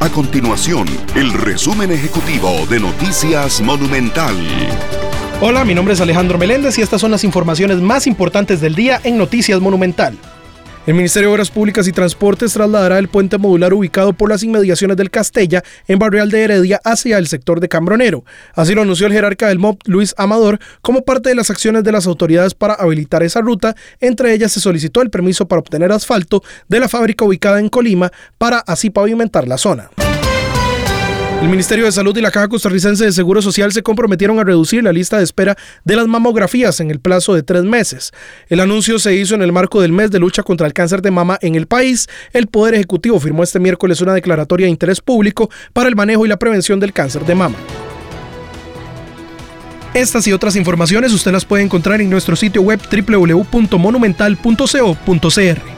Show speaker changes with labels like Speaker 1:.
Speaker 1: A continuación, el resumen ejecutivo de Noticias Monumental.
Speaker 2: Hola, mi nombre es Alejandro Meléndez y estas son las informaciones más importantes del día en Noticias Monumental. El Ministerio de Obras Públicas y Transportes trasladará el puente modular ubicado por las inmediaciones del Castella en Barrial de Heredia hacia el sector de Cambronero. Así lo anunció el jerarca del MOB, Luis Amador, como parte de las acciones de las autoridades para habilitar esa ruta. Entre ellas se solicitó el permiso para obtener asfalto de la fábrica ubicada en Colima para así pavimentar la zona. El Ministerio de Salud y la Caja Costarricense de Seguro Social se comprometieron a reducir la lista de espera de las mamografías en el plazo de tres meses. El anuncio se hizo en el marco del mes de lucha contra el cáncer de mama en el país. El Poder Ejecutivo firmó este miércoles una declaratoria de interés público para el manejo y la prevención del cáncer de mama. Estas y otras informaciones usted las puede encontrar en nuestro sitio web www.monumental.co.cr.